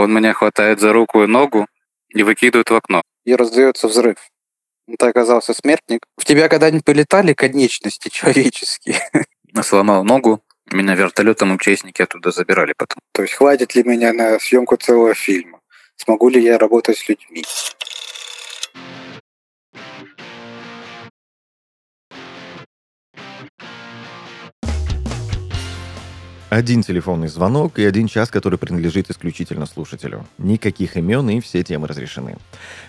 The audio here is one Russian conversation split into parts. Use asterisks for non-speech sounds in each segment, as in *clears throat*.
Он меня хватает за руку и ногу и выкидывает в окно. И раздается взрыв. Ты оказался смертник. В тебя когда-нибудь полетали конечности человеческие? *laughs* Сломал ногу, меня вертолетом участники оттуда забирали потом. То есть хватит ли меня на съемку целого фильма? Смогу ли я работать с людьми? Один телефонный звонок и один час, который принадлежит исключительно слушателю. Никаких имен и все темы разрешены.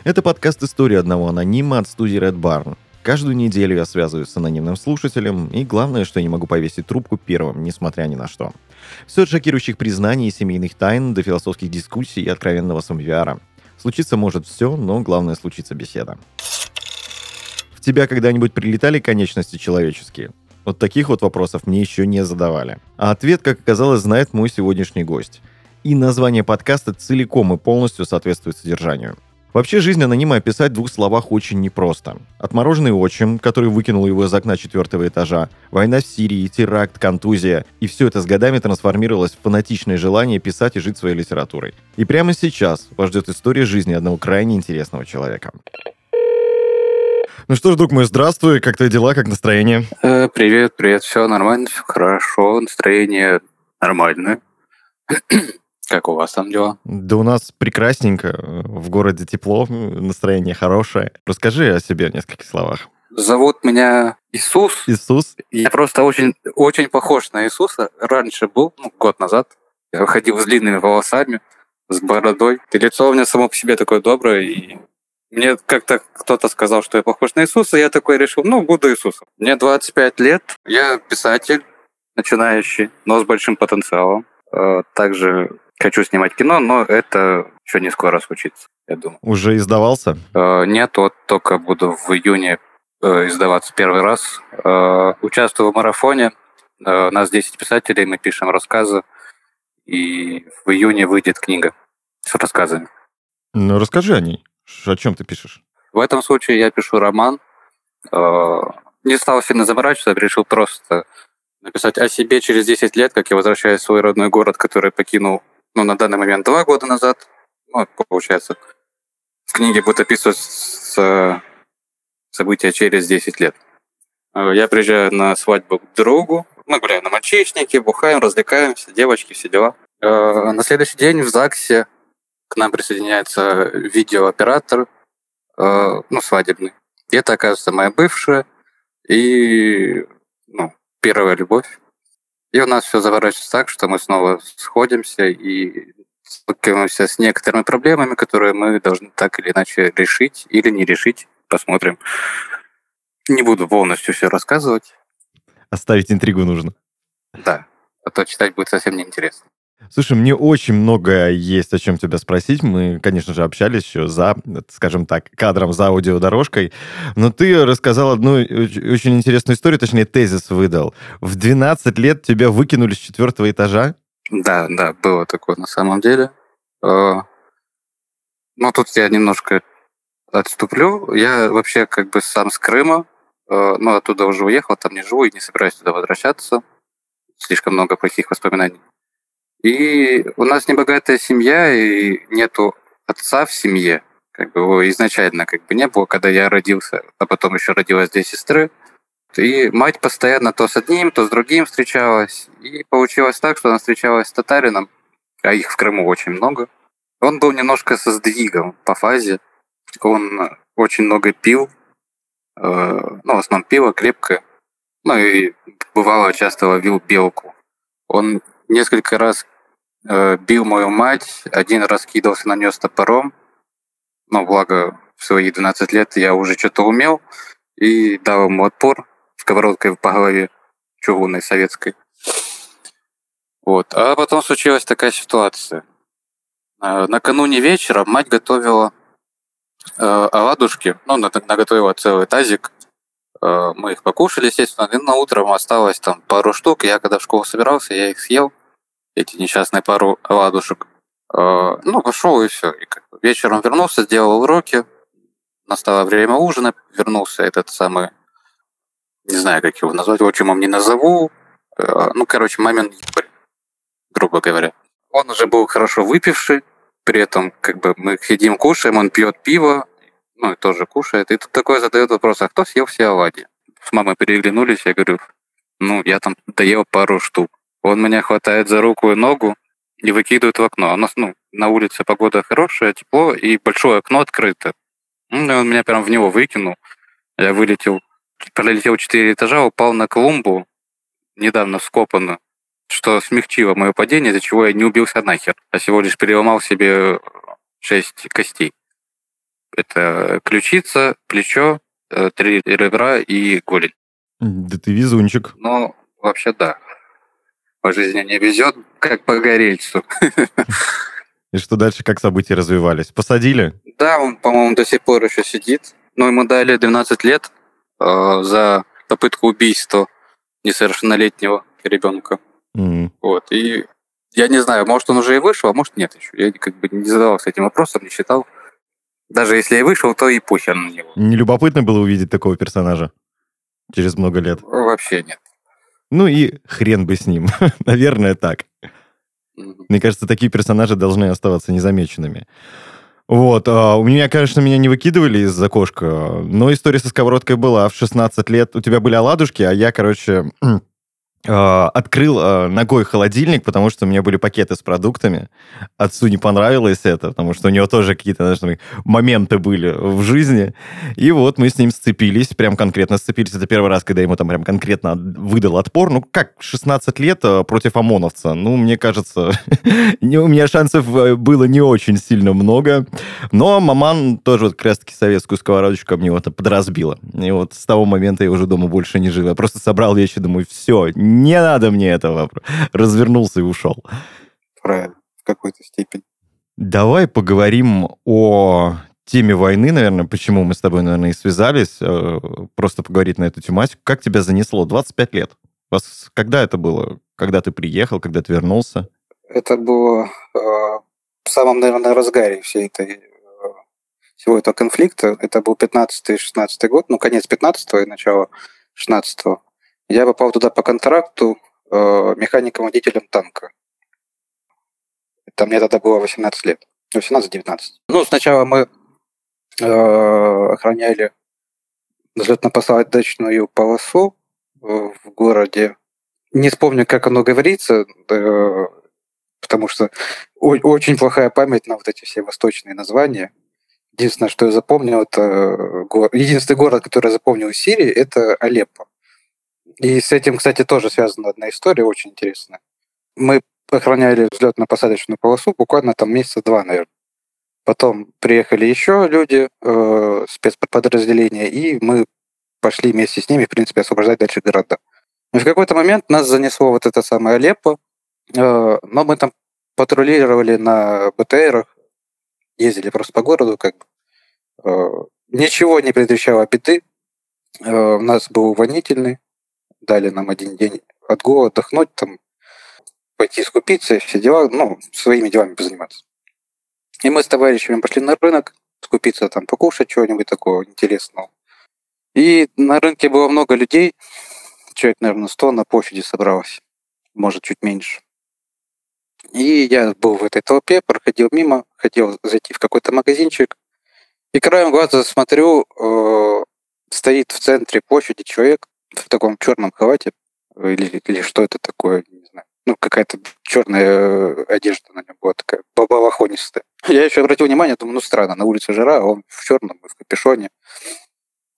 Это подкаст «История одного анонима» от студии Red Barn. Каждую неделю я связываюсь с анонимным слушателем, и главное, что я не могу повесить трубку первым, несмотря ни на что. Все от шокирующих признаний и семейных тайн до философских дискуссий и откровенного самовиара. Случиться может все, но главное случится беседа. В тебя когда-нибудь прилетали конечности человеческие? Вот таких вот вопросов мне еще не задавали. А ответ, как оказалось, знает мой сегодняшний гость. И название подкаста целиком и полностью соответствует содержанию. Вообще, жизнь анонима описать в двух словах очень непросто. Отмороженный отчим, который выкинул его из окна четвертого этажа, война в Сирии, теракт, контузия. И все это с годами трансформировалось в фанатичное желание писать и жить своей литературой. И прямо сейчас вас ждет история жизни одного крайне интересного человека. Ну что ж, друг мой, здравствуй. Как твои дела, как настроение? Э, привет, привет. Все нормально, все хорошо. Настроение нормальное. *clears throat* Как у вас там дела? Да у нас прекрасненько. В городе тепло, настроение хорошее. Расскажи о себе в нескольких словах. Зовут меня Иисус. Иисус? Я просто очень, очень похож на Иисуса. Раньше был, ну, год назад. Я ходил с длинными волосами, с бородой. И лицо у меня само по себе такое доброе, и мне как-то кто-то сказал, что я похож на Иисуса, я такой решил, ну, буду Иисусом. Мне 25 лет, я писатель, начинающий, но с большим потенциалом. Э, также хочу снимать кино, но это еще не скоро случится, я думаю. Уже издавался? Э, нет, вот только буду в июне э, издаваться первый раз. Участвую в марафоне. У нас 10 писателей, мы пишем рассказы. И в июне выйдет книга с рассказами. Ну, расскажи о ней. О чем ты пишешь? В этом случае я пишу роман. Э, не стал сильно заморачиваться, решил просто написать о себе через 10 лет, как я возвращаюсь в свой родной город, который покинул, ну, на данный момент два года назад. Ну, получается, в книге будет описываться события через 10 лет. Э, я приезжаю на свадьбу к другу, мы гуляем на мальчишнике, бухаем, развлекаемся, девочки, все дела. Э, на следующий день в ЗАГСе к нам присоединяется видеооператор, э, ну, свадебный. И это, оказывается, моя бывшая и, ну, первая любовь. И у нас все заворачивается так, что мы снова сходимся и сталкиваемся с некоторыми проблемами, которые мы должны так или иначе решить или не решить. Посмотрим. Не буду полностью все рассказывать. Оставить интригу нужно. Да, а то читать будет совсем неинтересно. Слушай, мне очень много есть о чем тебя спросить. Мы, конечно же, общались еще за, скажем так, кадром, за аудиодорожкой. Но ты рассказал одну очень интересную историю, точнее, тезис выдал. В 12 лет тебя выкинули с четвертого этажа? Да, да, было такое на самом деле. Э, но тут я немножко отступлю. Я вообще как бы сам с Крыма, э, но оттуда уже уехал, там не живу и не собираюсь туда возвращаться. Слишком много плохих воспоминаний. И у нас небогатая семья, и нету отца в семье. Как бы его изначально как бы не было, когда я родился, а потом еще родилась две сестры. И мать постоянно то с одним, то с другим встречалась. И получилось так, что она встречалась с татарином, а их в Крыму очень много. Он был немножко со сдвигом по фазе. Он очень много пил, э, ну, в основном пиво крепкое. Ну и бывало часто ловил белку. Он несколько раз э, бил мою мать, один раз кидался на нее с топором, но благо в свои 12 лет я уже что-то умел, и дал ему отпор сковородкой по голове чугунной советской. Вот. А потом случилась такая ситуация. Э, накануне вечера мать готовила э, оладушки, ну, наготовила целый тазик. Э, мы их покушали, естественно, и на утром осталось там пару штук. Я когда в школу собирался, я их съел эти несчастные пару ладушек. Э, ну, пошел и все. И как бы вечером вернулся, сделал уроки. Настало время ужина, вернулся этот самый, не знаю, как его назвать, отчимом не назову. Э, ну, короче, момент грубо говоря. Он уже был хорошо выпивший, при этом как бы мы сидим, кушаем, он пьет пиво, ну и тоже кушает. И тут такой задает вопрос, а кто съел все оладьи? С мамой переглянулись, я говорю, ну, я там доел пару штук. Он меня хватает за руку и ногу и выкидывает в окно. У нас, ну, на улице погода хорошая, тепло, и большое окно открыто. Ну, и он меня прям в него выкинул. Я вылетел, пролетел четыре этажа, упал на клумбу, недавно вскопанную, что смягчило мое падение, из-за чего я не убился нахер, а всего лишь переломал себе шесть костей. Это ключица, плечо, э, три ребра и голень. Да ты везунчик. Ну, вообще да. По жизни не везет, как по горельцу. *laughs* И что дальше, как события развивались? Посадили? Да, он, по-моему, до сих пор еще сидит. Но ему дали 12 лет э, за попытку убийства несовершеннолетнего ребенка. М. Вот. И я не знаю, может, он уже и вышел, а может, нет еще. Я как бы не задавался этим вопросом, не считал. Даже если и вышел, то и похер на него. Не любопытно было увидеть такого персонажа через много лет? Вообще нет. Ну и хрен бы с ним. *laughs* Наверное, так. Мне кажется, такие персонажи должны оставаться незамеченными. Вот, а, у меня, конечно, меня не выкидывали из окошка, но история со сковородкой была. В 16 лет у тебя были оладушки, а я, короче, *clears throat* открыл а, ногой холодильник, потому что у меня были пакеты с продуктами. Отцу не понравилось это, потому что у него тоже какие-то знаешь, моменты были в жизни. И вот мы с ним сцепились, прям конкретно сцепились. Это первый раз, когда ему там прям конкретно выдал отпор. Ну, как 16 лет а, против ОМОНовца? Ну, мне кажется, *laughs* у меня шансов э, было не очень сильно много. Но маман тоже вот как раз-таки советскую сковородочку мне вот подразбила. И вот с того момента я уже дома больше не жил. Я просто собрал вещи, думаю, все, не надо мне этого. Развернулся и ушел. Правильно, в какой-то степени. Давай поговорим о теме войны, наверное, почему мы с тобой, наверное, и связались, э, просто поговорить на эту тематику. Как тебя занесло? 25 лет. Вас, когда это было? Когда ты приехал, когда ты вернулся? Это было э, в самом, наверное, разгаре всей этой, э, всего этого конфликта. Это был 15-16 год, ну, конец 15 и начало 16 -го. Я попал туда по контракту э, механиком-водителем танка. Это мне тогда было 18 лет. 18-19. Ну, сначала мы э, охраняли взлетно-посадочную полосу э, в городе. Не вспомню, как оно говорится, э, потому что очень плохая память на вот эти все восточные названия. Единственное, что я запомнил, это го- единственный город, который я запомнил из Сирии, это Алеппо. И с этим, кстати, тоже связана одна история очень интересная. Мы охраняли взлетно-посадочную полосу буквально там месяца два, наверное. Потом приехали еще люди, э, спецподразделения, и мы пошли вместе с ними, в принципе, освобождать дальше города. И в какой-то момент нас занесло вот это самое Алеппо, э, но мы там патрулировали на БТРах, ездили просто по городу, как бы. Э, ничего не предвещало беды. Э, у нас был увольнительный, дали нам один день отгула, отдохнуть, там, пойти скупиться, все дела, ну, своими делами позаниматься. И мы с товарищами пошли на рынок, скупиться, там, покушать чего-нибудь такого интересного. И на рынке было много людей, человек, наверное, 100 на площади собралось, может, чуть меньше. И я был в этой толпе, проходил мимо, хотел зайти в какой-то магазинчик. И краем глаза смотрю, э, стоит в центре площади человек в таком черном халате, или, или что это такое, не знаю. Ну, какая-то черная э, одежда на нем была такая, балахонистая. *laughs* Я еще обратил внимание, думаю, ну странно, на улице жара, а он в черном, в капюшоне.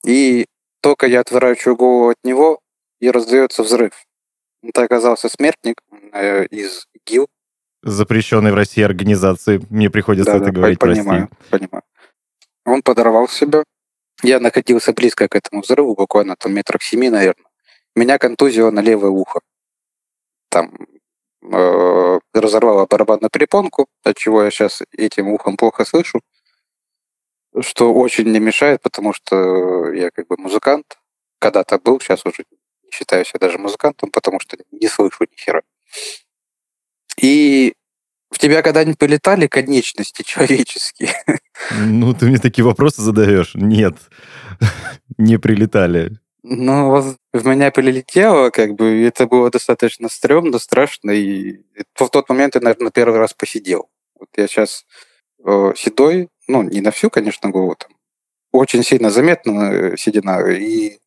И только я отворачиваю голову от него, и раздается взрыв. Это оказался смертник э, из ГИЛ, Запрещенной в России организации. Мне приходится это да, говорить, понимаю, понимаю. Он подорвал себя. Я находился близко к этому взрыву, буквально там метрах семи, наверное. Меня контузило на левое ухо. Там э, разорвало барабанную перепонку, от чего я сейчас этим ухом плохо слышу. Что очень не мешает, потому что я как бы музыкант. Когда-то был, сейчас уже считаю себя даже музыкантом, потому что не слышу ни хера. И в тебя когда-нибудь полетали конечности человеческие? Ну, ты мне такие вопросы задаешь. Нет, не прилетали. Ну, вот в меня прилетело, как бы, это было достаточно стрёмно, страшно, и в тот момент я, наверное, первый раз посидел. Вот я сейчас э, седой, ну, не на всю, конечно, голову, там, очень сильно заметна э, седина, и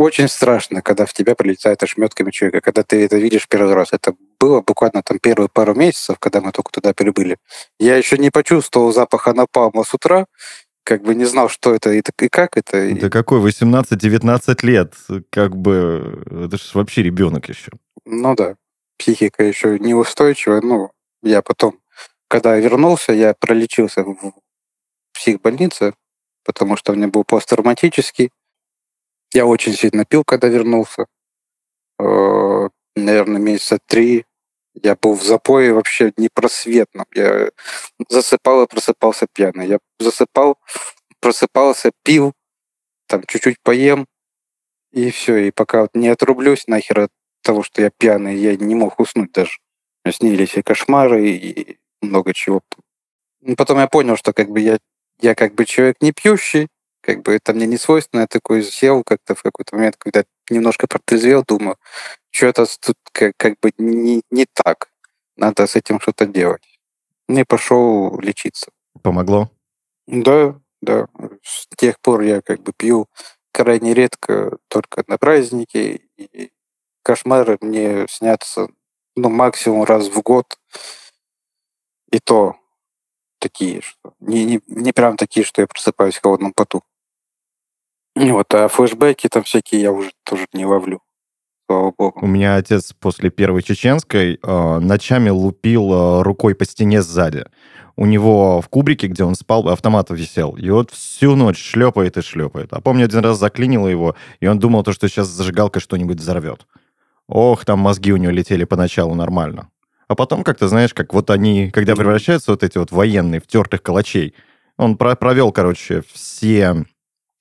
очень страшно, когда в тебя прилетает ошметками человека, когда ты это видишь первый раз. Это было буквально там первые пару месяцев, когда мы только туда прибыли. Я еще не почувствовал запаха напалма с утра, как бы не знал, что это и, и как это. Да какой, 18-19 лет, как бы, это же вообще ребенок еще. Ну да, психика еще неустойчивая. Ну, я потом, когда вернулся, я пролечился в психбольнице, потому что у меня был посттравматический. Я очень сильно пил, когда вернулся. Э, наверное, месяца три. Я был в запое вообще непросветном. Я засыпал и просыпался пьяный. Я засыпал, просыпался, пил, там чуть-чуть поем, и все. И пока вот не отрублюсь нахер от того, что я пьяный, я не мог уснуть даже. Снились и кошмары, и много чего. Потом я понял, что как бы я я как бы человек не пьющий, как бы это мне не свойственно, я такой сел как-то в какой-то момент, когда немножко протрезвел, думаю, что-то тут как, как бы не, не так, надо с этим что-то делать. И пошел лечиться. Помогло? Да, да. С тех пор я как бы пью крайне редко, только на праздники, и кошмары мне снятся, ну, максимум раз в год, и то такие, что не, не, не прям такие, что я просыпаюсь в холодном поту. Вот, а флешбеки там всякие я уже тоже не ловлю. Слава богу. У меня отец после первой чеченской э, ночами лупил э, рукой по стене сзади. У него в кубрике, где он спал, автомат висел. И вот всю ночь шлепает и шлепает. А помню, один раз заклинило его, и он думал, то, что сейчас зажигалкой что-нибудь взорвет. Ох, там мозги у него летели поначалу нормально. А потом как-то, знаешь, как вот они, когда превращаются вот эти вот военные в тертых калачей, он про провел, короче, все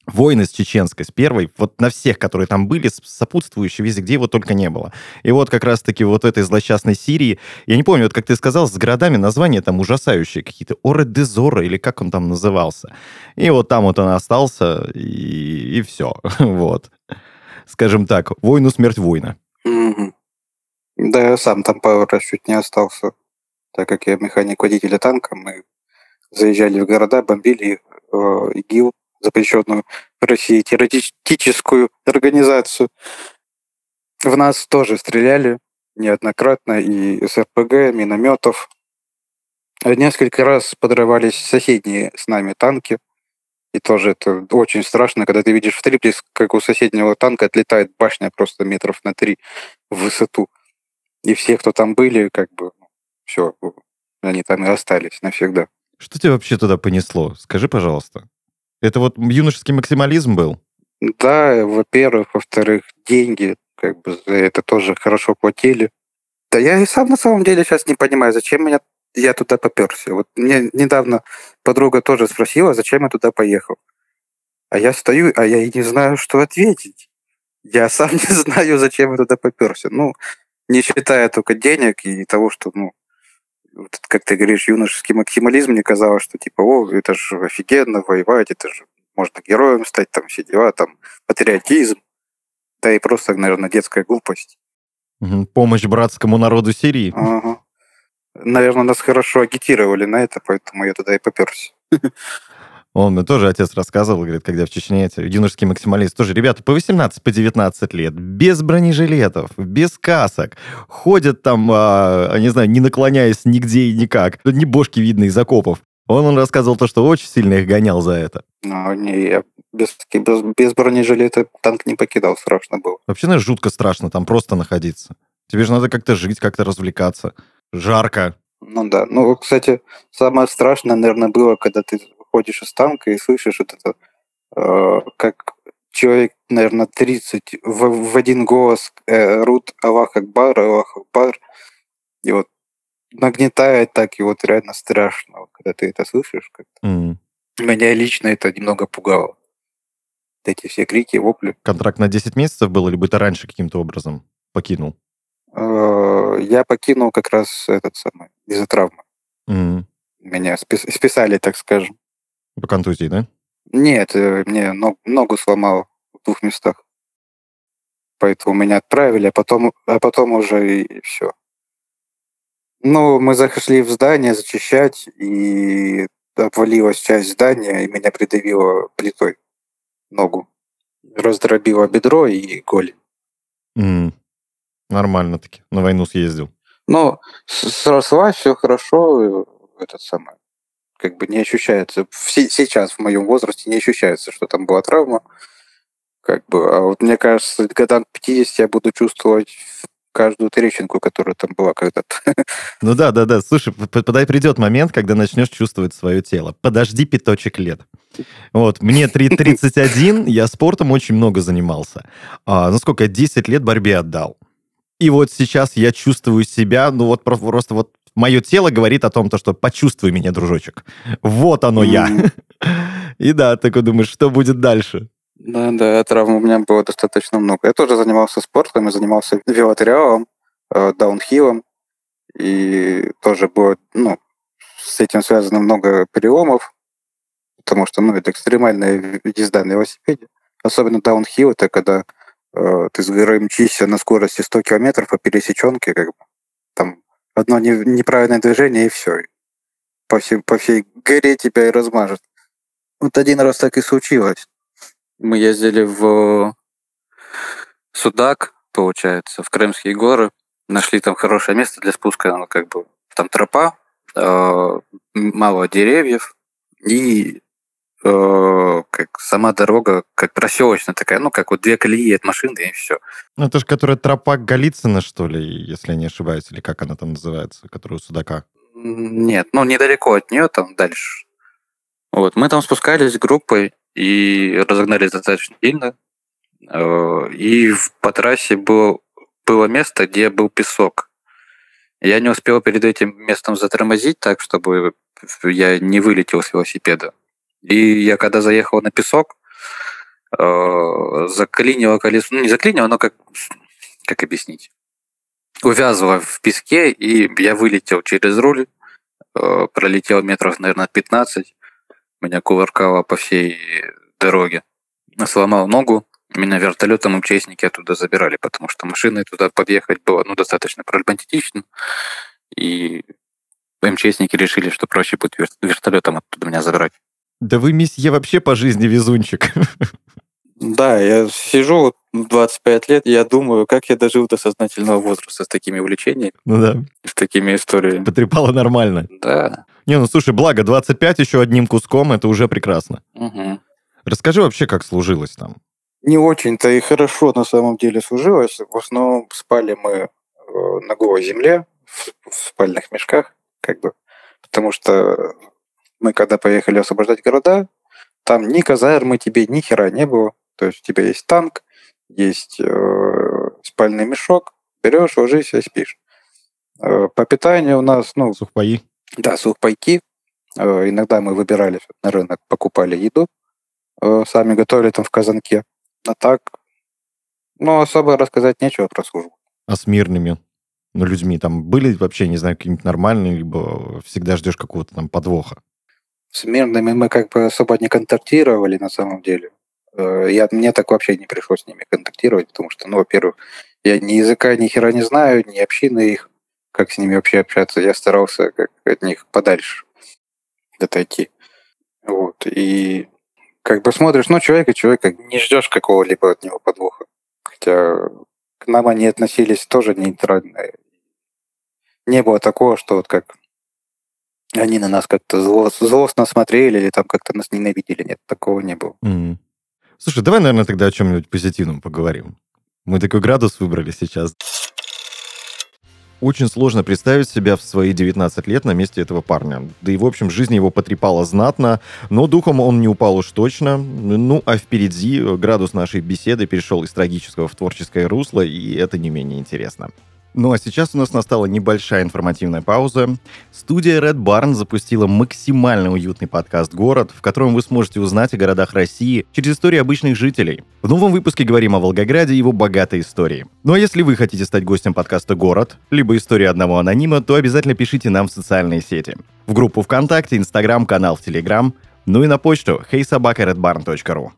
войны с чеченской, с первой, вот на всех, которые там были, сопутствующие везде, где его только не было. И вот как раз-таки вот этой злосчастной Сирии, я не помню, вот как ты сказал, с городами названия там ужасающие какие-то, Оре де или как он там назывался. И вот там вот он остался, и, и все. *laughs* вот. Скажем так, войну смерть воина. Да, сам там пару раз чуть не остался, так как я механик водителя танка. Мы заезжали в города, бомбили э, ИГИЛ, запрещенную в России террористическую организацию. В нас тоже стреляли неоднократно и с РПГ, минометов. Несколько раз подрывались соседние с нами танки. И тоже это очень страшно, когда ты видишь в трипле, как у соседнего танка отлетает башня просто метров на три в высоту. И все, кто там были, как бы, все, они там и остались навсегда. Что тебя вообще туда понесло? Скажи, пожалуйста. Это вот юношеский максимализм был? Да, во-первых. Во-вторых, деньги, как бы, за это тоже хорошо платили. Да я и сам на самом деле сейчас не понимаю, зачем меня я туда поперся. Вот мне недавно подруга тоже спросила, зачем я туда поехал. А я стою, а я и не знаю, что ответить. Я сам *laughs* не знаю, зачем я туда поперся. Ну, не считая только денег и того, что, ну, вот, как ты говоришь, юношеский максимализм, мне казалось, что типа, о, это же офигенно воевать, это же можно героем стать, там все дела, там патриотизм, да и просто, наверное, детская глупость. Помощь братскому народу Сирии. Ага. Наверное, нас хорошо агитировали на это, поэтому я туда и поперся. *laughs* Он мне тоже отец рассказывал, говорит, когда в Чечне эти юношеские максималисты тоже, ребята, по 18, по 19 лет, без бронежилетов, без касок, ходят там, а, не знаю, не наклоняясь нигде и никак, не бошки видно из окопов. Он, он рассказывал то, что очень сильно их гонял за это. Ну, не, я без, без, без бронежилета танк не покидал, страшно было. Вообще, наверное, жутко страшно там просто находиться. Тебе же надо как-то жить, как-то развлекаться. Жарко. Ну да. Ну, кстати, самое страшное, наверное, было, когда ты выходишь из танка и слышишь вот это, э, как человек, наверное, 30 в, в один голос э, рут Аллах Акбар, Аллах Акбар. И вот нагнетает так, и вот реально страшно, когда ты это слышишь. Как-то. Mm. Меня лично это немного пугало. Эти все крики, вопли. Контракт на 10 месяцев был, либо ты раньше каким-то образом покинул? Э, я покинул как раз этот самый, из-за травмы. Mm. Меня списали, так скажем. По контузии, да? Нет, э, мне ногу сломал в двух местах. Поэтому меня отправили, а потом, а потом уже и все. Ну, мы зашли в здание зачищать, и обвалилась часть здания, и меня придавило плитой ногу. Раздробило бедро и голень. М, Нормально таки. На войну съездил. Но с- срослась, все хорошо, э, этот самый, как бы не ощущается, сейчас в моем возрасте не ощущается, что там была травма, как бы, а вот мне кажется, годам к 50 я буду чувствовать каждую трещинку, которая там была когда-то. *laughs* Ну да, да, да. Слушай, подай придет момент, когда начнешь чувствовать свое тело. Подожди пяточек лет. Вот, мне три- *laughs* 31, я спортом очень много занимался. А, ну сколько, 10 лет борьбе отдал. И вот сейчас я чувствую себя, ну вот про- просто вот мое тело говорит о том, то, что почувствуй меня, дружочек. Вот оно я. *laughs* И да, такой думаешь, что будет дальше? Да, да, травм у меня было достаточно много. Я тоже занимался спортом, я занимался велотриалом, э, даунхиллом, и тоже было, ну, с этим связано много переломов, потому что, ну, это экстремальная езда на велосипеде. Особенно даунхилл, это когда э, ты с горы мчишься на скорости 100 километров по пересеченке, как бы, одно не- неправильное движение, и все. По всей, по всей горе тебя и размажет. Вот один раз так и случилось. Мы ездили в Судак, получается, в Крымские горы. Нашли там хорошее место для спуска. Ну, как бы там тропа, э, мало деревьев и э, как сама дорога, как проселочная такая, ну, как вот две колеи от машины, и все. Ну, это же которая тропа Голицына, что ли, если я не ошибаюсь, или как она там называется, которая у Судака. Нет, ну, недалеко от нее, там дальше. Вот, мы там спускались группой и разогнались достаточно сильно. Э, И по трассе было, было место, где был песок. Я не успел перед этим местом затормозить так, чтобы я не вылетел с велосипеда. И я когда заехал на песок, э, заклинило колесо, ну не заклинило, но как, как объяснить? Увязывало в песке, и я вылетел через руль, э, пролетел метров, наверное, 15, меня кувыркало по всей дороге. Сломал ногу, меня вертолетом МЧСники оттуда забирали, потому что машиной туда подъехать было ну, достаточно проблематично. И МЧСники решили, что проще будет вер- вертолетом оттуда меня забрать. Да вы, месье, вообще по жизни везунчик. Да, я сижу вот в 25 лет, и я думаю, как я дожил до сознательного возраста с такими увлечениями, Ну да, с такими историями. потрепало нормально. Да. Не, ну слушай, благо, 25 еще одним куском, это уже прекрасно. Мгм. Расскажи вообще, как служилось там. Не очень-то и хорошо на самом деле служилось. В основном спали мы э, на голой земле, в, в спальных мешках, как бы. Потому что мы, когда поехали освобождать города, там ни казармы тебе, ни хера не было. То есть у тебя есть танк, есть э, спальный мешок, берешь, ложишься и спишь. Э, по питанию у нас, ну, Сухпаи? да, сухпайки. Э, Иногда мы выбирали на рынок, покупали еду, э, сами готовили там в казанке. А так, ну, особо рассказать нечего про службу. А с мирными? Ну, людьми там были вообще, не знаю, какие-нибудь нормальные, либо всегда ждешь какого-то там подвоха? С мирными мы как бы особо не контактировали на самом деле. Э, Я, мне так вообще не пришлось с ними контактировать, потому что, ну, во-первых, я ни языка, ни хера не знаю, ни общины их, как с ними вообще общаться. Я старался как от них подальше отойти. Вот. И как бы смотришь, ну, человека, человека, не ждешь какого-либо от него подвоха. Хотя к нам они относились тоже нейтрально. Не было такого, что вот как они на нас как-то зло, злостно смотрели или там как-то нас ненавидели. Нет, такого не было. М. Слушай, давай, наверное, тогда о чем-нибудь позитивном поговорим. Мы такой градус выбрали сейчас. Очень сложно представить себя в свои 19 лет на месте этого парня. Да и, в общем, жизнь его потрепала знатно, но духом он не упал уж точно. Ну, а впереди градус нашей беседы перешел из трагического в творческое русло, и это не менее интересно. Ну а сейчас у нас настала небольшая информативная пауза. Студия Red Barn запустила максимально уютный подкаст «Город», в котором вы сможете узнать о городах России через истории обычных жителей. В новом выпуске говорим о Волгограде и его богатой истории. Ну а если вы хотите стать гостем подкаста «Город», либо «История одного анонима», то обязательно пишите нам в социальные сети. В группу ВКонтакте, Инстаграм, канал в Телеграм, ну и на почту heysobakaredbarn.ru.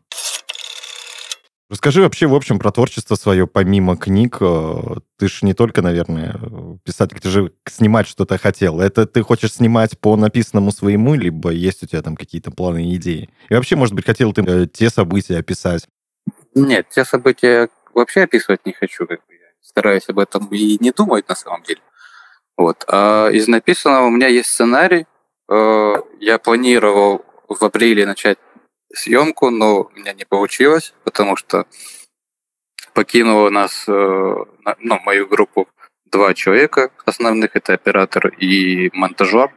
Расскажи вообще, в общем, про творчество свое, помимо книг. Э, ты же не только, наверное, писатель, ты же снимать что-то хотел. Это ты хочешь снимать по написанному своему, либо есть у тебя там какие-то планы и идеи? И вообще, может быть, хотел ты э, те события описать? Нет, те события вообще описывать не хочу. Как бы. Я стараюсь об этом и не думать на самом деле. Вот. А из написанного у меня есть сценарий. Э, я планировал в апреле начать съемку, но у меня не получилось, потому что покинуло нас, э, ну, мою группу два человека основных, это оператор и монтажер.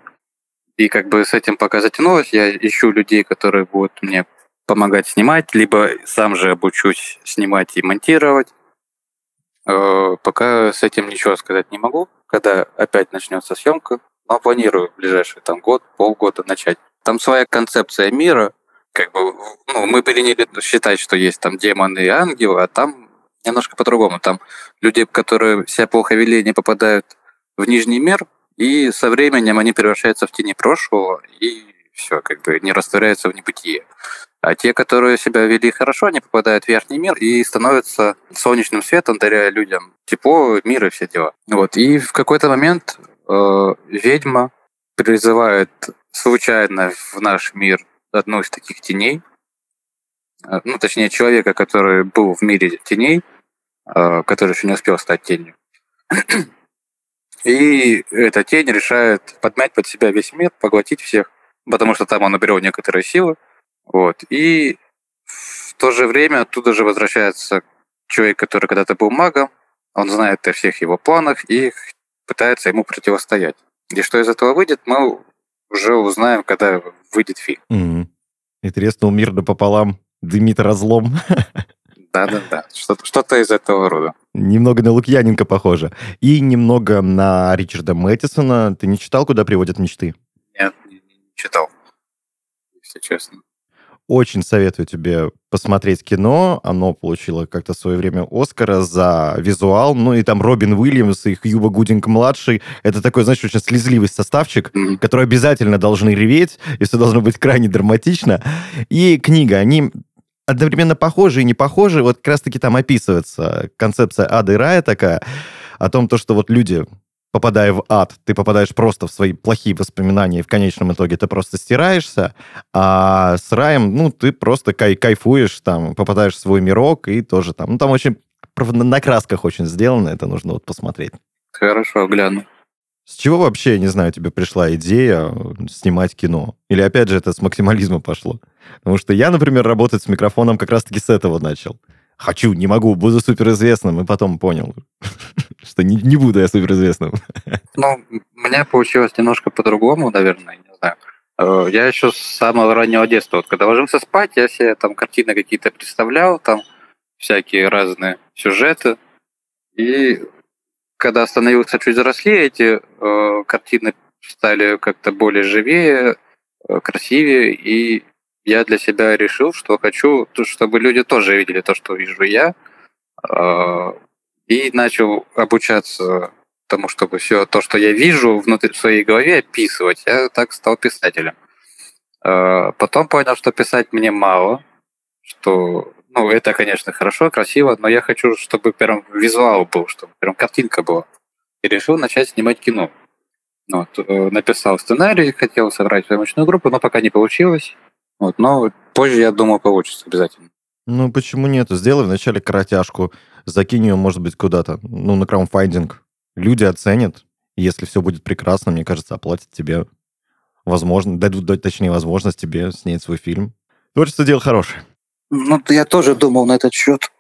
И как бы с этим пока затянулось, я ищу людей, которые будут мне помогать снимать, либо сам же обучусь снимать и монтировать. Э, пока с этим ничего сказать не могу, когда опять начнется съемка, но планирую в ближайший там год, полгода начать. Там своя концепция мира, как бы, ну, мы приняли считать, что есть там демоны и ангелы, а там немножко по-другому. Там люди, которые себя плохо вели, не попадают в нижний мир, и со временем они превращаются в тени прошлого, и все, как бы не растворяются в небытие. А те, которые себя вели хорошо, они попадают в верхний мир и становятся солнечным светом, даря людям тепло, мир и все дела. Вот. И в какой-то момент э, ведьма призывает случайно в наш мир одну из таких теней, э, ну, точнее, человека, который был в мире теней, э, который еще не успел стать тенью. *clears throat* И эта тень решает подмять под себя весь мир, поглотить всех, потому что там он наберет некоторые силы. Вот. И в то же время оттуда же возвращается человек, который когда-то был магом, он знает о всех его планах и пытается ему противостоять. И что из этого выйдет, мы уже узнаем, когда выйдет фильм. Mm-hmm. И треснул мир пополам, дымит разлом. *laughs* Да-да-да, что-то, что-то из этого рода. Немного на Лукьяненко похоже. И немного на Ричарда Мэттисона. Ты не читал «Куда приводят мечты»? Нет, не, не читал, если честно. Очень советую тебе посмотреть кино. Оно получило как-то в свое время Оскара за визуал. Ну и там Робин Уильямс и Хьюба Гудинг-младший. Это такой, знаешь, очень слезливый составчик, который обязательно должны реветь, и все должно быть крайне драматично. И книга, они одновременно похожи и не похожи. Вот как раз-таки там описывается концепция ада и рая такая, о том, то, что вот люди попадая в ад, ты попадаешь просто в свои плохие воспоминания, и в конечном итоге ты просто стираешься, а с раем, ну, ты просто кай кайфуешь, там, попадаешь в свой мирок, и тоже там, ну, там очень на красках очень сделано, это нужно вот посмотреть. Хорошо, гляну. С чего вообще, я не знаю, тебе пришла идея снимать кино? Или опять же это с максимализма пошло? Потому что я, например, работать с микрофоном как раз-таки с этого начал хочу, не могу, буду суперизвестным, и потом понял, *laughs* что не, не буду я суперизвестным. *laughs* Ну, у меня получилось немножко по-другому, наверное, не знаю. Э, я еще с самого раннего детства, вот когда ложился спать, я себе там картины какие-то представлял, там всякие разные сюжеты. И когда становился чуть взрослее, эти э, картины стали как-то более живее, э, красивее, и я для себя решил, что хочу, чтобы люди тоже видели то, что вижу я, а, и начал обучаться тому, чтобы все то, что я вижу внутри своей голове, описывать. Я так стал писателем. А, потом понял, что писать мне мало, что, ну, это, конечно, хорошо, красиво, но я хочу, чтобы прям визуал был, чтобы прям картинка была. И решил начать снимать кино. Вот, э, написал сценарий, хотел собрать съемочную группу, но пока не получилось. Вот, но позже, я думаю, получится обязательно. Ну, почему нет? Сделай вначале коротяжку, закинь ее, может быть, куда-то, ну, на краудфандинг. Люди оценят. Если все будет прекрасно, мне кажется, оплатят тебе возможно, дадут, точнее, возможность тебе снять свой фильм. Творчество дело хорошее. Ну, я тоже думал на этот счет.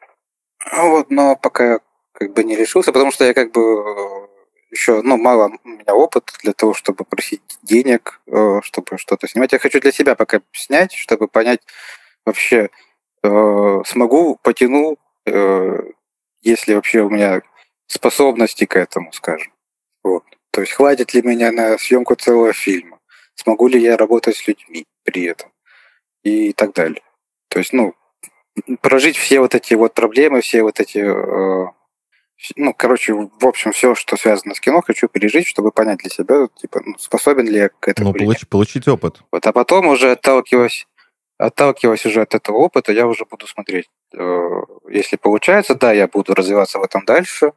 Вот, но пока как бы не решился, потому что я как бы еще, ну, мало у меня опыта для того, чтобы просить денег, э, чтобы что-то снимать. Я хочу для себя пока снять, чтобы понять вообще, смогу, потяну, э, если вообще у меня способности к этому, скажем. Вот. То есть хватит ли меня на съемку целого фильма? Смогу ли я работать с людьми при этом? И так далее. То есть, ну, прожить все вот эти вот проблемы, все вот эти ну, короче, в общем, все, что связано с кино, хочу пережить, чтобы понять для себя, типа, ну, способен ли я к этому. Ну, получ, получить опыт. Вот, а потом уже отталкиваясь отталкиваясь уже от этого опыта, я уже буду смотреть. Э, если получается, да, я буду развиваться в этом дальше.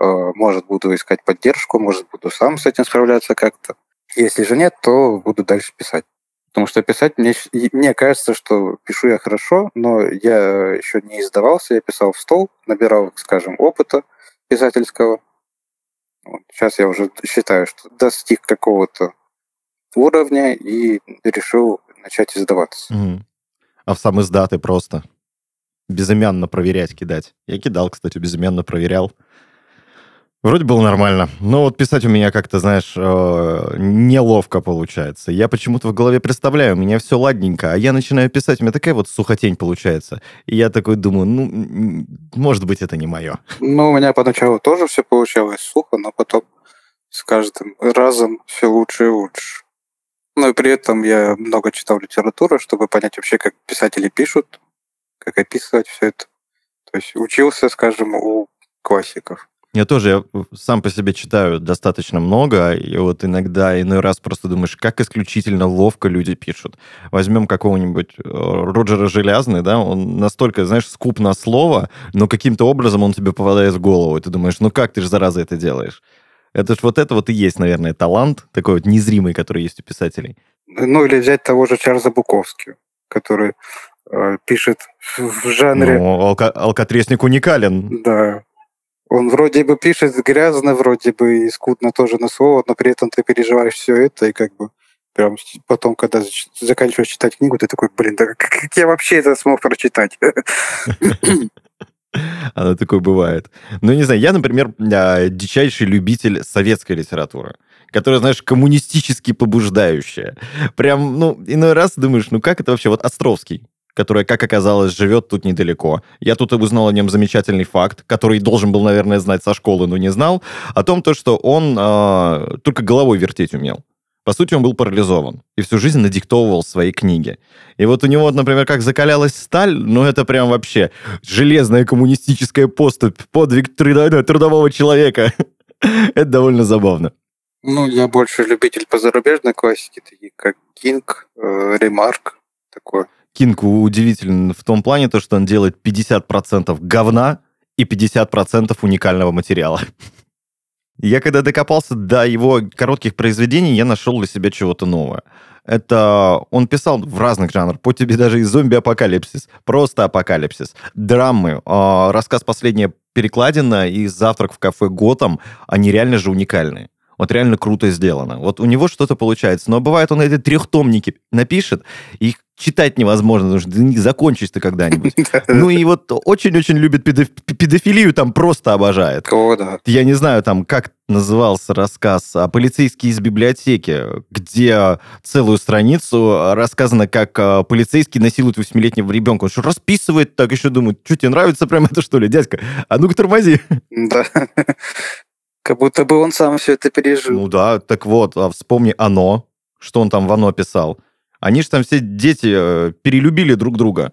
Э, может, буду искать поддержку, может, буду сам с этим справляться как-то. Если же нет, то буду дальше писать. Потому что писать, мне, мне кажется, что пишу я хорошо, но я еще не издавался, я писал в стол, набирал, скажем, опыта писательского. Вот. Сейчас я уже считаю, что достиг какого-то уровня и решил начать издаваться. Мгм. А в сам издаты просто безымянно проверять, кидать. Я кидал, кстати, безымянно проверял. Вроде было нормально. Но вот писать у меня как-то, знаешь, э, неловко получается. Я почему-то в голове представляю, у меня все ладненько, а я начинаю писать, у меня такая вот сухотень получается. И я такой думаю, ну, может быть, это не мое. Ну, у меня поначалу тоже все получалось сухо, но потом с каждым разом все лучше и лучше. Ну и при этом я много читал литературу, чтобы понять вообще, как писатели пишут, как описывать все это. То есть учился, скажем, у классиков. Я тоже я сам по себе читаю достаточно много, и вот иногда, иной раз просто думаешь, как исключительно ловко люди пишут. Возьмем какого-нибудь э, Роджера Желязный, да, он настолько, знаешь, скуп на слово, но каким-то образом он тебе попадает в голову, и ты думаешь, ну как ты же, зараза, это делаешь? Это ж вот это вот и есть, наверное, талант, такой вот незримый, который есть у писателей. Ну или взять того же Чарльза Буковски, который э, пишет в жанре... Ну, алка- алкотресник уникален. Да. Он вроде бы пишет грязно, вроде бы и скудно тоже на слово, но при этом ты переживаешь все это, и как бы прям потом, когда заканчиваешь читать книгу, ты такой, блин, да как я вообще это смог прочитать? *laughs* *laughs* *laughs* Оно такое бывает. Ну, не знаю, я, например, а, дичайший любитель советской литературы которая, знаешь, коммунистически побуждающая. Прям, ну, иной раз думаешь, ну как это вообще? Вот Островский, который, как оказалось, живет тут недалеко. Я тут узнал о нем замечательный факт, который должен был, наверное, знать со школы, но не знал, о том, то, что он э, только головой вертеть умел. По сути, он был парализован и всю жизнь надиктовывал свои книги. И вот у него, например, как закалялась сталь, ну это прям вообще железная коммунистическая поступь, подвиг трудо- трудового человека. *laughs* Это довольно забавно. Ну, я больше любитель по зарубежной классике, такие как Кинг, э, Ремарк, такое. Кинг удивителен в том плане, то, что он делает 50% говна и 50% уникального материала. *laughs* Я когда докопался до его коротких произведений, я нашел для себя чего-то новое. Это он писал в разных жанрах, по тебе даже и зомби-апокалипсис, просто апокалипсис, драмы, э, рассказ «Последняя перекладина» и «Завтрак в кафе Готэм», они реально же уникальные. Вот реально круто сделано. Вот у него что-то получается. Но бывает, он эти трехтомники напишет, их читать невозможно, потому что не закончишь ты когда-нибудь. *laughs* Ну и вот очень-очень любит педоф- педофилию, там просто обожает. О, да. Я не знаю, там, как назывался рассказ о полицейский из библиотеки, где целую страницу рассказано, как а, полицейский насилует восьмилетнего ребенка. Он что, расписывает так, еще думает, что тебе нравится прям это, что ли, дядька? А ну-ка тормози. Да. Как будто бы он сам все это пережил. Ну да, так вот, а вспомни «Оно», что он там в «Оно» писал. Они же там все дети э, перелюбили друг друга.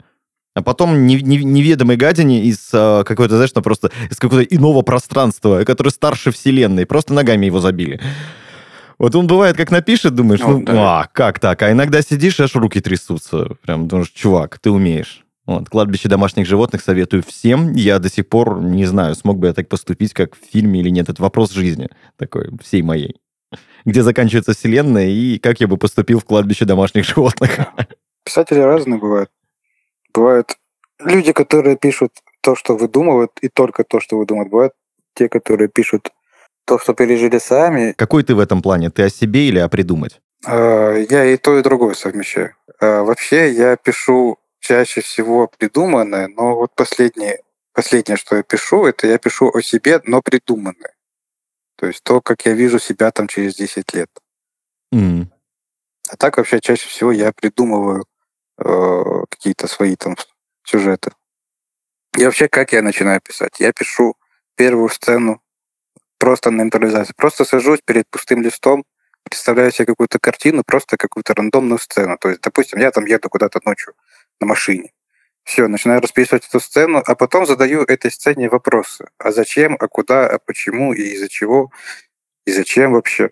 А потом не- не- неведомой гадине из э, какой-то, знаешь, ну, просто из какого-то иного пространства, который старше вселенной, просто ногами его забили. Вот он бывает, как напишет, думаешь, Ну, ну, да. а, как так? А иногда сидишь, аж руки трясутся. Прям думаешь, чувак, ты умеешь. Вот, кладбище домашних животных советую всем. Я до сих пор не знаю, смог бы я так поступить, как в фильме или нет. Это вопрос жизни такой, всей моей. Где заканчивается вселенная и как я бы поступил в кладбище домашних животных. Писатели разные бывают. Бывают люди, которые пишут то, что выдумывают, и только то, что выдумывают. Бывают те, которые пишут то, что пережили сами. Какой ты в этом плане? Ты о себе или о придумать? А, Я и то, и другое совмещаю. А, Вообще я пишу чаще всего придуманное, но вот последнее, последнее, что я пишу, это я пишу о себе, но придуманное. То есть то, как я вижу себя там через 10 лет. М. А так вообще чаще всего я придумываю э, какие-то свои там сюжеты. И вообще, как я начинаю писать? Я пишу первую сцену просто на импровизации. Просто сажусь перед пустым листом, представляю себе какую-то картину, просто какую-то рандомную сцену. То есть, допустим, я там еду куда-то ночью на машине. Все, начинаю расписывать эту сцену, а потом задаю этой сцене вопросы. А зачем, а куда, а почему, и из-за чего, и зачем вообще.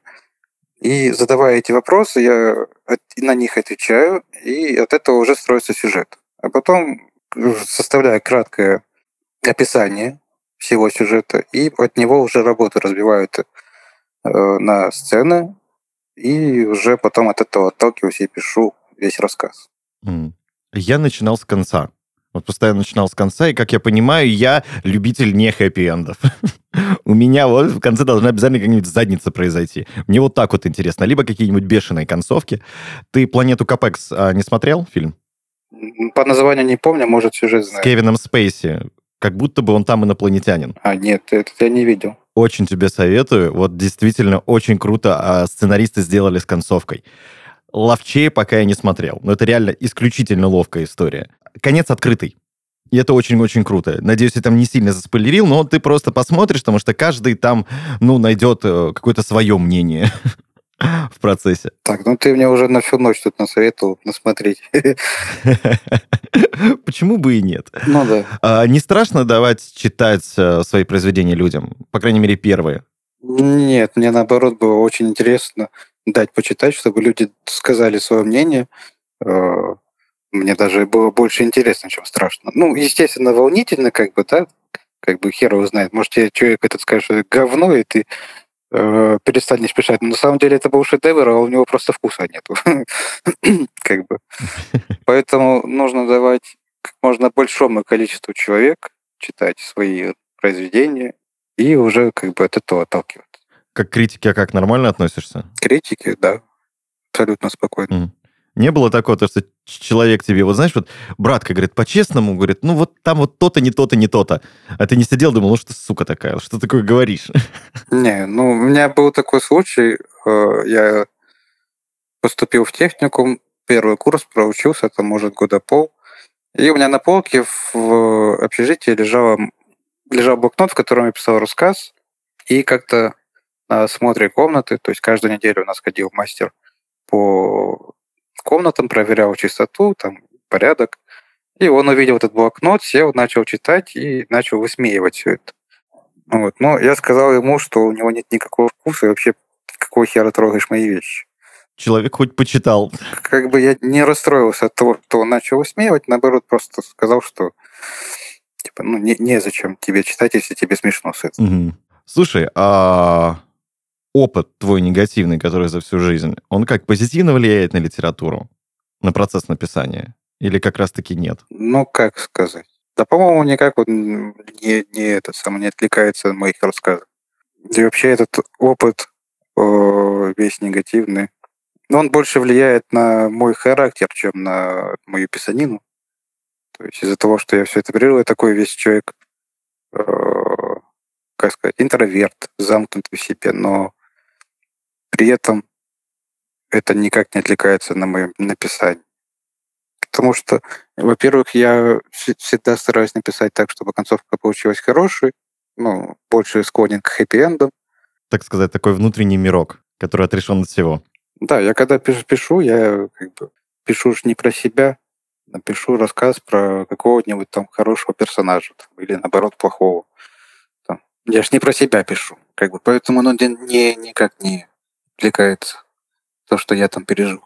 И задавая эти вопросы, я на них отвечаю, и от этого уже строится сюжет. А потом составляю краткое описание всего сюжета, и от него уже работу разбивают э, на сцены, и уже потом от этого отталкиваюсь и пишу весь рассказ. Я начинал с конца. Вот постоянно начинал с конца, и, как я понимаю, я любитель не хэппи-эндов. *laughs* У меня вот в конце должна обязательно какая-нибудь задница произойти. Мне вот так вот интересно. Либо какие-нибудь бешеные концовки. Ты «Планету Капекс» а, не смотрел фильм? По названию не помню, может, сюжет знаю. С Кевином Спейси. Как будто бы он там инопланетянин. А, нет, это я не видел. Очень тебе советую. Вот действительно очень круто а сценаристы сделали с концовкой. Ловчее пока я не смотрел. Но это реально исключительно ловкая история конец открытый. И это очень-очень круто. Надеюсь, я там не сильно заспойлерил, но ты просто посмотришь, потому что каждый там, ну, найдет э, какое-то свое мнение *laughs* в процессе. Так, ну ты мне уже на всю ночь тут насоветовал насмотреть. *laughs* Почему бы и нет? Ну да. А, не страшно давать читать э, свои произведения людям? По крайней мере, первые. Нет, мне наоборот было очень интересно дать почитать, чтобы люди сказали свое мнение, э, мне даже было больше интересно, чем страшно. Ну, естественно, волнительно, как бы, да, как бы хер его знает. Может, тебе человек этот скажет, что говно, и ты э, перестанешь писать. Но на самом деле это был шедевр, а у него просто вкуса нету. *laughs* как бы. *laughs* Поэтому нужно давать как можно большому количеству человек читать свои произведения и уже как бы от этого отталкиваться. Как критики, а как нормально относишься? Критики, да. Абсолютно спокойно. Mm. Не было такого, то, что человек тебе, вот знаешь, вот братка говорит, по-честному, говорит, ну вот там вот то-то, не то-то, не то-то. А ты не сидел, думал, ну что сука такая, что такое говоришь? *laughs* Не, ну у меня был такой случай, э, я поступил в техникум, первый курс проучился, там, может, года пол, и у меня на полке в общежитии лежало, лежал блокнот, в котором я писал рассказ, и как-то на осмотре комнаты, то есть каждую неделю у нас ходил мастер по комнатам, проверял чистоту, там, порядок. И он увидел этот блокнот, сел, начал читать и начал высмеивать все это. Вот. Но я сказал ему, что у него нет никакого вкуса, и вообще какого хера трогаешь мои вещи. Человек хоть почитал. Как бы я не расстроился от того, что он начал высмеивать, наоборот, просто сказал, что типа, ну, не, незачем тебе читать, если тебе смешно с этим. Угу. Слушай, а опыт твой негативный, который за всю жизнь, он как позитивно влияет на литературу, на процесс написания? Или как раз-таки нет? Ну, как сказать? Да, по-моему, никак вот не, не это самое не отвлекается от моих рассказов. И вообще этот опыт о, весь негативный, он больше влияет на мой характер, чем на мою писанину. То есть из-за того, что я все это я такой весь человек, э, как сказать, интроверт, замкнутый в себе, но при этом это никак не отвлекается на мое написание. Потому что, во-первых, я всегда стараюсь написать так, чтобы концовка получилась хорошей, ну, больше склонен к хэппи-эндам. Так сказать, такой внутренний мирок, который отрешен от всего. Да, я когда пишу, я как бы пишу ж не про себя, напишу рассказ про какого-нибудь там хорошего персонажа там, или наоборот плохого. Там. Я ж не про себя пишу, как бы, поэтому оно не, никак не отвлекается то, что я там пережил.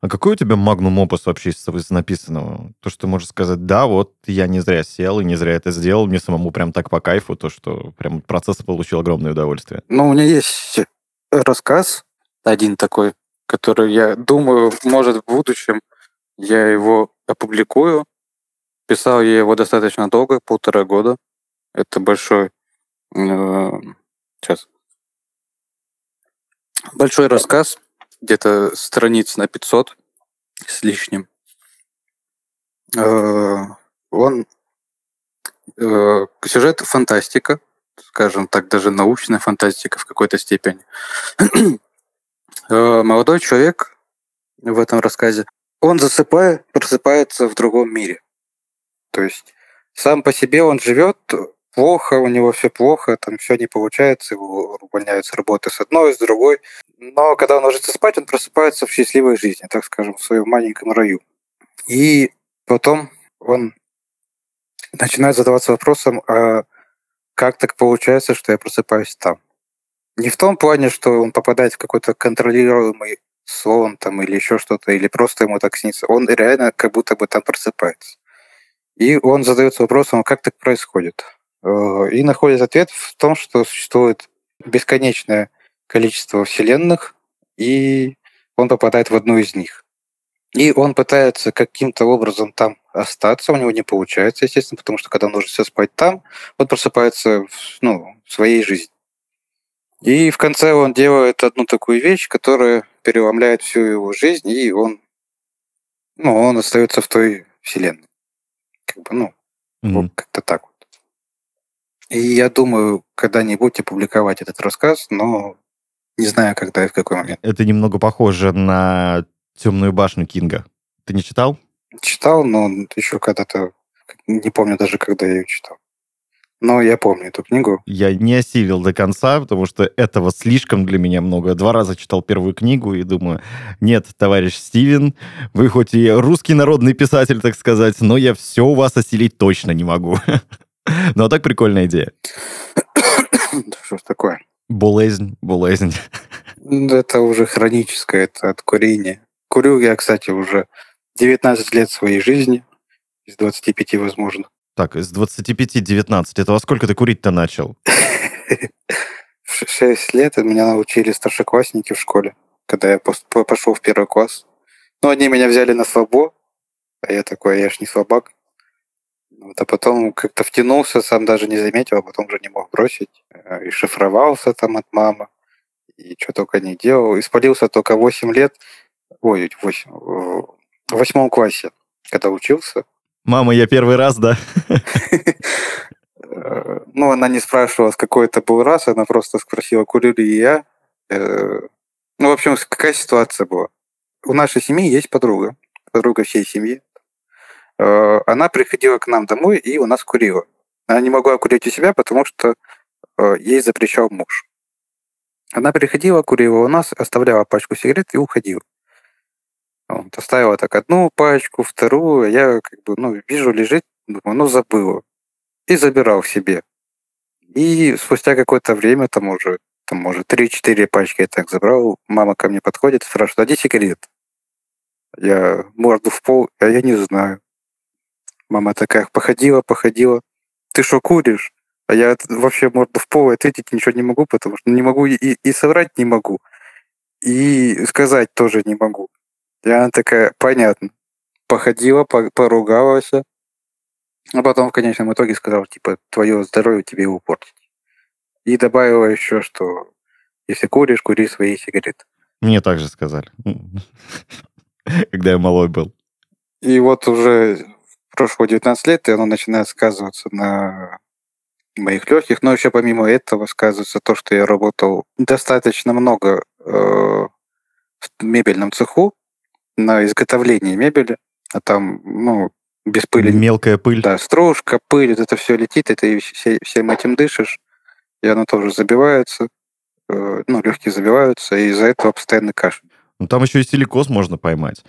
А какой у тебя магнум опус вообще из написанного? То, что можешь сказать, да, вот я не зря сел и не зря это сделал, мне самому прям так по кайфу, то, что прям процесс получил огромное удовольствие. Ну, у меня есть рассказ один такой, который я думаю, может, в будущем я его опубликую. Писал я его достаточно долго, полтора года. Это большой... Э, сейчас Большой рассказ, где-то страниц на 500 с лишним. Э, он э, сюжет фантастика, скажем так, даже научная фантастика в какой-то степени. *clears throat* Э, молодой человек в этом рассказе, он засыпая, просыпается в другом мире. То есть сам по себе он живет плохо, у него все плохо, там все не получается, его увольняют с работы с одной, с другой. Но когда он ложится спать, он просыпается в счастливой жизни, так скажем, в своем маленьком раю. И потом он начинает задаваться вопросом, а как так получается, что я просыпаюсь там? Не в том плане, что он попадает в какой-то контролируемый сон там или еще что-то, или просто ему так снится. Он реально как будто бы там просыпается. И он задается вопросом, как так происходит. Э, и находит ответ в том, что существует бесконечное количество вселенных, и он попадает в одну из них. И он пытается каким-то образом там остаться, у него не получается, естественно, потому что когда он ложится спать там, он просыпается в, ну, в своей жизни. И в конце он делает одну такую вещь, которая переломляет всю его жизнь, и он, ну, он остается в той вселенной. Как бы, ну, mm-hmm. вот как-то так. И я думаю, когда-нибудь опубликовать этот рассказ, но не знаю, когда и в какой момент. Это немного похоже на «Темную башню» Кинга. Ты не читал? Читал, но еще когда-то... Не помню даже, когда я ее читал. Но я помню эту книгу. Я не осилил до конца, потому что этого слишком для меня много. Два раза читал первую книгу и думаю, нет, товарищ Стивен, вы хоть и русский народный писатель, так сказать, но я все у вас осилить точно не могу. *laughs* Ну, а так прикольная идея. Что ж такое? Болезнь, болезнь. Это уже хроническое, это от курения. Курю я, кстати, уже 19 лет своей жизни, из 25 возможно. Так, из 25-19. Это во сколько ты курить-то начал? *laughs* Шесть лет меня научили старшеклассники в школе, когда я пошел в первый класс. Ну, они меня взяли на слабо, а я такой, я ж не слабак. Вот, а потом как-то втянулся, сам даже не заметил, а потом уже не мог бросить. Э, и шифровался там от мамы, и что только не делал. Испалился только 8 лет, ой, 8, в восьмом классе, когда учился. Мама, я первый раз, да? Э, *laughs* ну, она не спрашивала, с какой это был раз, она просто спросила, курю ли я. Э, ну, в общем, какая ситуация была. У нашей семьи есть подруга, подруга всей семьи. Э, она приходила к нам домой и у нас курила. Она не могла курить у себя, потому что ей запрещал муж. Она приходила, курила у нас, оставляла пачку сигарет и уходила. Вот, оставила так одну пачку, вторую, я как бы, ну, вижу, лежит, думаю, ну, забыла. И забирал себе. И спустя какое-то время, там уже, там, может, 3-4 пачки я так забрал, мама ко мне подходит спрашивает, а где сигарет? Я морду в пол, а я не знаю. Мама такая, походила, походила. Ты что, куришь? А я вообще морду в пол ответить ничего не могу, потому что не могу и, и соврать не могу, и сказать тоже не могу. И она такая, понятно. Походила, поругалась, а потом в конечном итоге сказала, типа, твое здоровье тебе его портить. И добавила еще, что если куришь, кури свои сигареты. Мне также сказали, *laughs* когда я малой был. И вот уже прошло 19 лет, и оно начинает сказываться на моих легких. Но еще помимо этого сказывается то, что я работал достаточно много э, в мебельном цеху, на изготовление мебели, а там, ну, без пыли. Мелкая пыль. Да, стружка, пыль, это все летит, и ты все, всем этим дышишь, и оно тоже забивается, э, ну, легкие забиваются, и из-за этого постоянно кашель. Ну, там еще и силикоз можно поймать.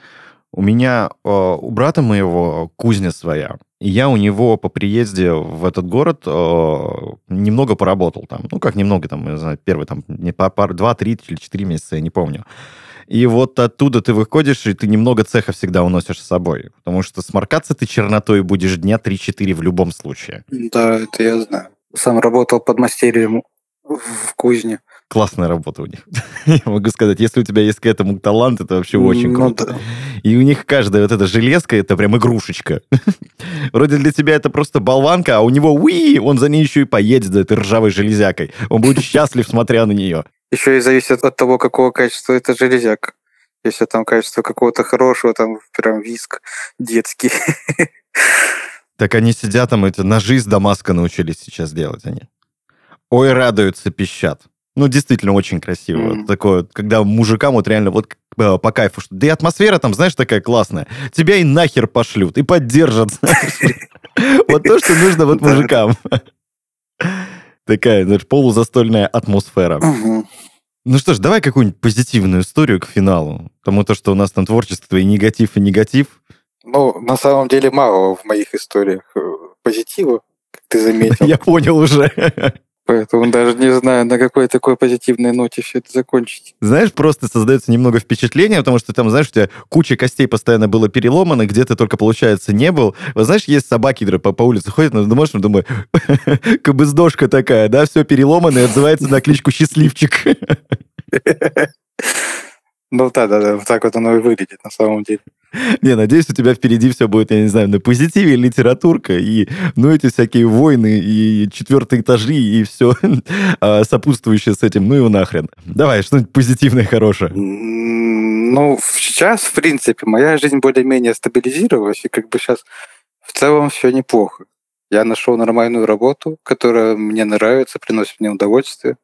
У меня, э, у брата моего кузня своя, и я у него по приезде в этот город э, немного поработал там. Ну, как немного, там, не знаю, первый там, не по пар, два, три или четыре месяца, я не помню. И вот оттуда ты выходишь, и ты немного цеха всегда уносишь с собой. Потому что сморкаться ты чернотой будешь дня 3-4 в любом случае. Да, это я знаю. Сам работал под мастерием в кузне. Классная работа у них. *laughs* Я могу сказать, если у тебя есть к этому талант, это вообще очень ну, круто. Да. И у них каждая вот эта железка, это прям игрушечка. *laughs* Вроде для тебя это просто болванка, а у него, уи, он за ней еще и поедет за этой ржавой железякой. Он будет *laughs* счастлив, смотря на нее. Еще и зависит от того, какого качества это железяка. Если там качество какого-то хорошего, там прям виск детский. Так они сидят там, эти ножи с Дамаска научились сейчас делать они. Ой, радуются, пищат. Ну, действительно, очень красиво. Mm. Такое, когда мужикам вот реально вот э, по кайфу. Что, да и атмосфера там, знаешь, такая классная. Тебя и нахер пошлют, и поддержат, *laughs* Вот то, что нужно вот мужикам. Такая, знаешь, полузастольная атмосфера. Ну что ж, давай какую-нибудь позитивную историю к финалу. Потому то, что у нас там творчество и негатив, и негатив. Ну, на самом деле мало в моих историях э, позитива, как ты заметил. *laughs* Я понял уже. Поэтому даже не знаю, на какой такой позитивной ноте все это закончить. Знаешь, просто создается немного впечатление, потому что там, знаешь, у тебя куча костей постоянно было переломано, где ты только, получается, не был. Вот знаешь, есть собаки, которые по, по улице ходят, ну, думаешь, ну, думаю, *laughs* кабыздошка такая, да, все переломано и отзывается на кличку Счастливчик. *laughs* Ну да, да, да, вот так вот оно и выглядит на самом деле. Не, надеюсь, у тебя впереди все будет, я не знаю, на позитиве литературка, и, ну, эти всякие войны, и четвертые этажи, и все *laughs* а, сопутствующее с этим, ну и нахрен. Давай, что-нибудь позитивное, хорошее. Ну, сейчас, в принципе, моя жизнь более-менее стабилизировалась, и как бы сейчас в целом все неплохо. Я нашел нормальную работу, которая мне нравится, приносит мне удовольствие.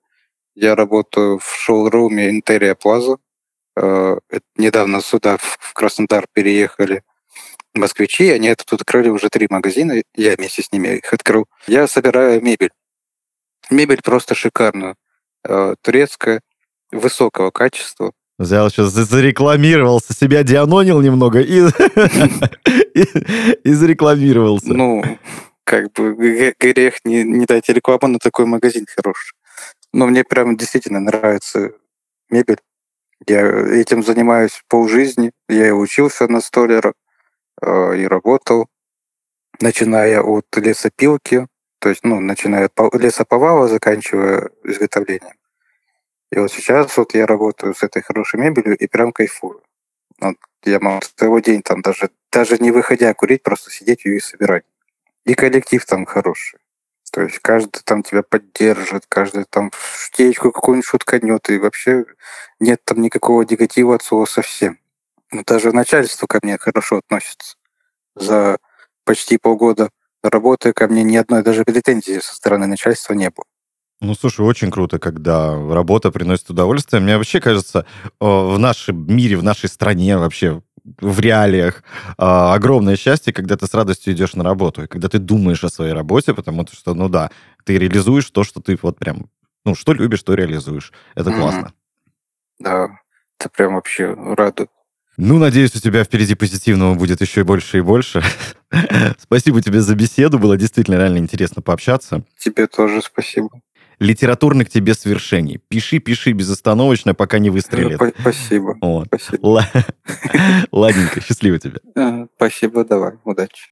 Я работаю в шоуруме Интерия Плаза. Э, недавно сюда, в Краснодар, переехали москвичи, они тут открыли уже три магазина, я вместе с ними их открыл. Я собираю мебель. Мебель просто шикарная. Э, турецкая, высокого качества. Взял сейчас, зарекламировался, себя дианонил немного и, и, зарекламировался. Ну, как бы грех не, не дать рекламу на такой магазин хороший. Но мне прям действительно нравится мебель. Я этим занимаюсь полжизни. Я и учился на столера, э, и работал, начиная от лесопилки, то есть, ну, начиная от лесоповала, заканчивая изготовлением. И вот сейчас вот я работаю с этой хорошей мебелью и прям кайфую. Вот я могу целый день там даже, даже не выходя курить, просто сидеть ее и собирать. И коллектив там хороший. То есть каждый там тебя поддержит, каждый там штечку какую-нибудь шутканет, и вообще нет там никакого негатива от слова совсем. Ну, даже начальство ко мне хорошо относится. За почти полгода работы ко мне ни одной даже претензии со стороны начальства не было. Ну, слушай, очень круто, когда работа приносит удовольствие. Мне вообще кажется, в нашем мире, в нашей стране вообще, в реалиях а, огромное счастье, когда ты с радостью идешь на работу, и когда ты думаешь о своей работе, потому что, ну да, ты реализуешь то, что ты вот прям, ну, что любишь, то реализуешь. Это mm-hmm. классно. Да, это прям вообще радует. Ну, надеюсь, у тебя впереди позитивного будет еще и больше и больше. *laughs* спасибо тебе за беседу, было действительно реально интересно пообщаться. Тебе тоже спасибо литературных тебе свершений. Пиши, пиши безостановочно, пока не выстрелит. Спасибо. Вот. Спасибо. *laughs* Ладненько, счастливо тебе. Спасибо, давай, удачи.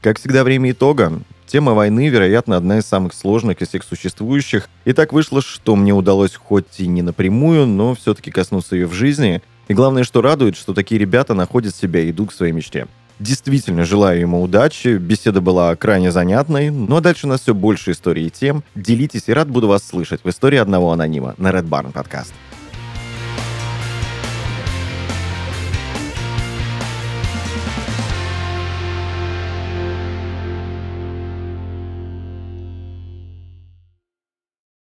Как всегда, время итога. Тема войны, вероятно, одна из самых сложных из всех существующих. И так вышло, что мне удалось хоть и не напрямую, но все-таки коснуться ее в жизни. И главное, что радует, что такие ребята находят себя и идут к своей мечте. Действительно желаю ему удачи. Беседа была крайне занятной. Ну а дальше у нас все больше историй и тем. Делитесь и рад буду вас слышать в истории одного анонима на Red Barn подкаст.